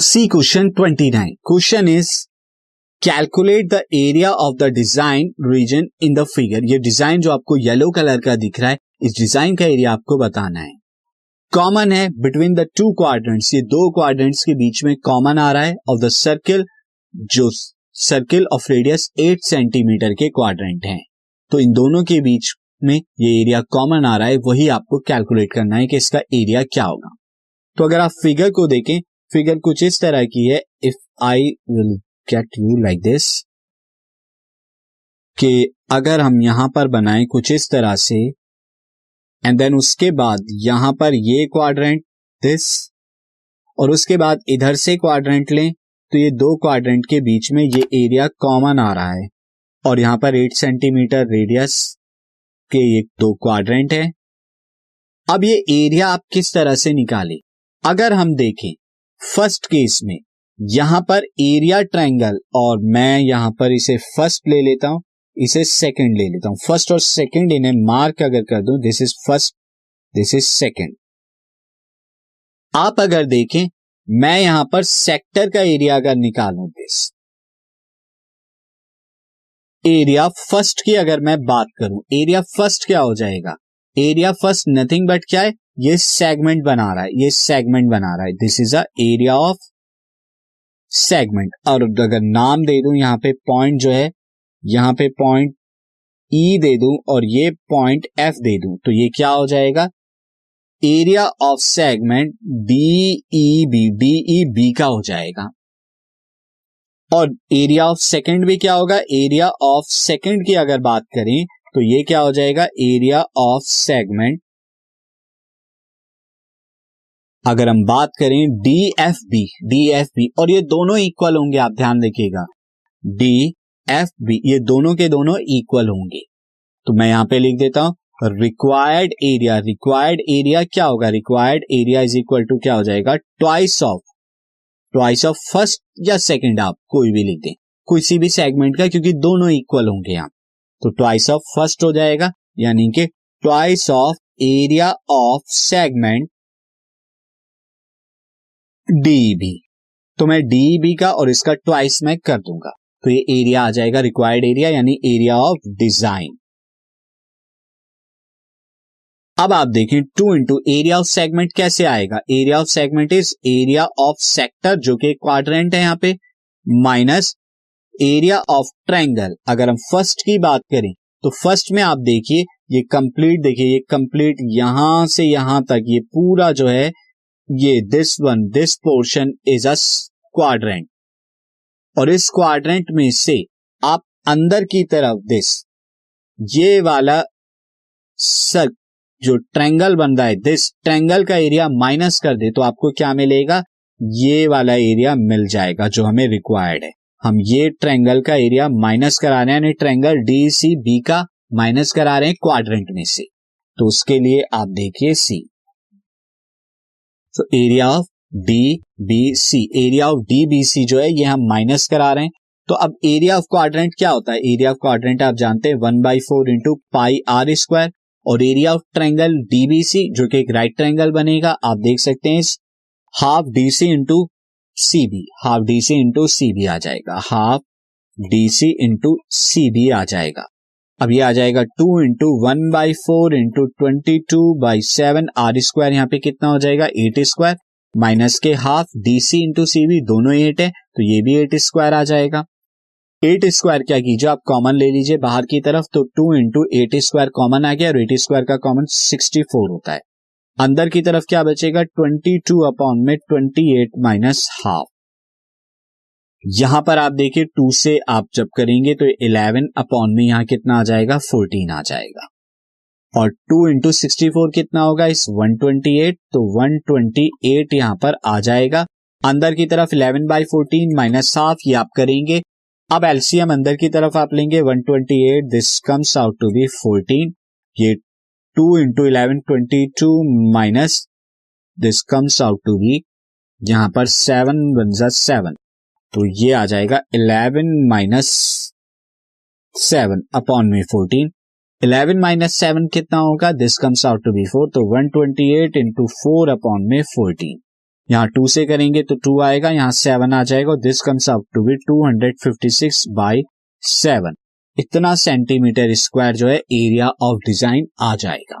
C question twenty nine question is calculate the area of the design region in the figure ये design जो आपको yellow colour का दिख रहा है, इस डिज़ाइन का एरिया आपको बताना है। कॉमन है बिटवीन द टू क्वाड्रेंट्स ये दो क्वाड्रेंट्स के बीच में कॉमन आ रहा है ऑफ़ द सर्किल जो circle of radius eight centimetre के क्वाड्रेंट हैं। तो इन दोनों के बीच में ये एरिया कॉमन आ रहा है, वही आपको कैलकुलेट करना है कि इसका एरिया क्या होगा। तो अगर आप फिगर को देखें फिगर कुछ इस तरह की है if I will get you like this कि अगर हम यहाँ पर बनाएँ कुछ इस तरह से एंड देन उसके बाद यहाँ पर ये क्वाड्रेंट दिस और उसके बाद इधर से क्वाड्रेंट लें तो ये दो क्वाड्रेंट के बीच में ये एरिया कॉमन आ रहा है। और यहाँ पर एट सेंटीमीटर रेडियस के ये दो क्वाड्रेंट है। अब ये एरिया आप किस तरह से निकालें? अगर हम देखें फ़र्स्ट केस में, यहाँ पर एरिया ट्रायंगल, और मैं यहाँ पर इसे फ़र्स्ट ले लेता हूँ, इसे सेकंड ले लेता हूँ। फ़र्स्ट और सेकंड इन्हें मार्क अगर कर दूँ this is first this is second आप अगर देखें, मैं यहाँ पर सेक्टर का एरिया अगर निकालू दिस एरिया फ़र्स्ट की अगर मैं बात करूँ एरिया फ़र्स्ट क्या हो जाएगा? एरिया फ़र्स्ट नथिंग बट क्या है? ये सेगमेंट बना रहा है, ये सेगमेंट बना रहा है। This is a area of segment और अगर नाम दे दू, यहाँ पे पॉइंट जो है, यहाँ पे पॉइंट ई e दे दू और ये पॉइंट एफ़ दे दू तो ये क्या हो जाएगा? Area of segment D E B D E B का हो जाएगा। और एरिया ऑफ़ सेकंड भी क्या होगा? एरिया ऑफ़ सेकंड की अगर बात करें तो ये क्या हो जाएगा? एरिया ऑफ़ सेगमेंट अगर हम बात करें D F B D F B और ये दोनों इक्वल होंगे, आप ध्यान देखिएगा। डी एफ़ बी ये दोनों के दोनों इक्वल होंगे। तो मैं यहाँ पे लिख देता हूँ रिक्वायर्ड एरिया रिक्वायर्ड एरिया क्या होगा? Required area is equal to क्या हो जाएगा? Twice of twice of first या सेकंड आप कोई भी लिख दें। किसी भी सेगमेंट का, क्योंकि दोनों इक्वल होंगे यहाँ। तो ट्वाइस ऑफ़ फ़र्स्ट हो जाएगा, यानी कि twice of area of segment DB तो मैं डीबी का और इसका ट्वाइस मैं कर दूँगा। तो ये एरिया आ जाएगा रिक्वायर्ड एरिया यानी एरिया ऑफ़ डिज़ाइन अब आप देखें two into area of segment कैसे आएगा? Area of segment is area of sector जो कि क्वाड्रेंट है यहाँ पे माइनस एरिया ऑफ़ ट्रायंगल अगर हम फ़र्स्ट की बात करें तो फ़र्स्ट में आप देखिए, ये कंप्लीट देखिए, ये कंप्लीट यहाँ से यहाँ तक, ये पूरा जो है ये this one this portion is a quadrant और इस क्वाड्रेंट में से आप अंदर की तरफ़ दिस ये वाला सर जो ट्रैंगल बन रहा है दिस ट्रैंगल का एरिया माइनस कर दे तो आपको क्या मिलेगा? ये वाला एरिया मिल जाएगा जो हमें रिक्वायर्ड है। हम ये ट्रैंगल का एरिया माइनस करा रहे हैं, यानी ट्रैंगल डी सी बी का माइनस करा रहे हैं क्वाड्रेंट में से। तो उसके लिए आप देखिए सी तो area of D B C area of D B C जो है, ये हम माइनस करा रहे हैं। तो अब एरिया ऑफ़ क्वाड्रेंट क्या होता है? एरिया ऑफ़ क्वाड्रेंट आप जानते हैं one by four into pi r square और एरिया ऑफ़ ट्रायंगल डीबीसी जो कि एक राइट ट्रायंगल बनेगा, आप देख सकते हैं half D C into C B half D C into C B आ जाएगा half D C into C B आ जाएगा। अब ये आ जाएगा two into one by four into twenty two by seven r square यहाँ पे कितना हो जाएगा? एट स्क्वायर माइनस के half D C into C B दोनों एट है तो ये भी एट स्क्वायर आ जाएगा. एट स्क्वायर क्या कीजिए? आप कॉमन ले लीजिए बाहर की तरफ़ तो two into eight square common आ गया और एट स्क्वायर का कॉमन सिक्सटी फोर होता है. अंदर की तरफ़ क्या बचेगा? ट्वेंटी टू अपॉन में ट्वेंटी एट माइनस हाफ़ यहाँ पर आप देखिए टू से आप जब करेंगे तो इलेवन अपॉन में यहाँ कितना आ जाएगा? फोर्टीन आ जाएगा। और टू इंटू सिक्सटी फोर कितना होगा? इस वन ट्वेंटी एट तो वन ट्वेंटी एट यहाँ पर आ जाएगा। अंदर की तरफ़ eleven by fourteen minus half ये आप करेंगे। अब एलसीएम अंदर की तरफ़ आप लेंगे 128 this comes out to be 14 ये two into eleven twenty two minus this comes out to be यहाँ पर सेवन वन सेवन तो ये आ जाएगा 11 माइनस सेवन अपॉन में 14 11 माइनस सेवन कितना होगा? This comes out to be four तो one twenty eight into four upon में 14 यहाँ टू से करेंगे तो टू आएगा, यहाँ सेवन आ जाएगा this comes up to be two hundred fifty six by seven इतना सेंटीमीटर स्क्वायर जो है एरिया ऑफ़ डिज़ाइन आ जाएगा।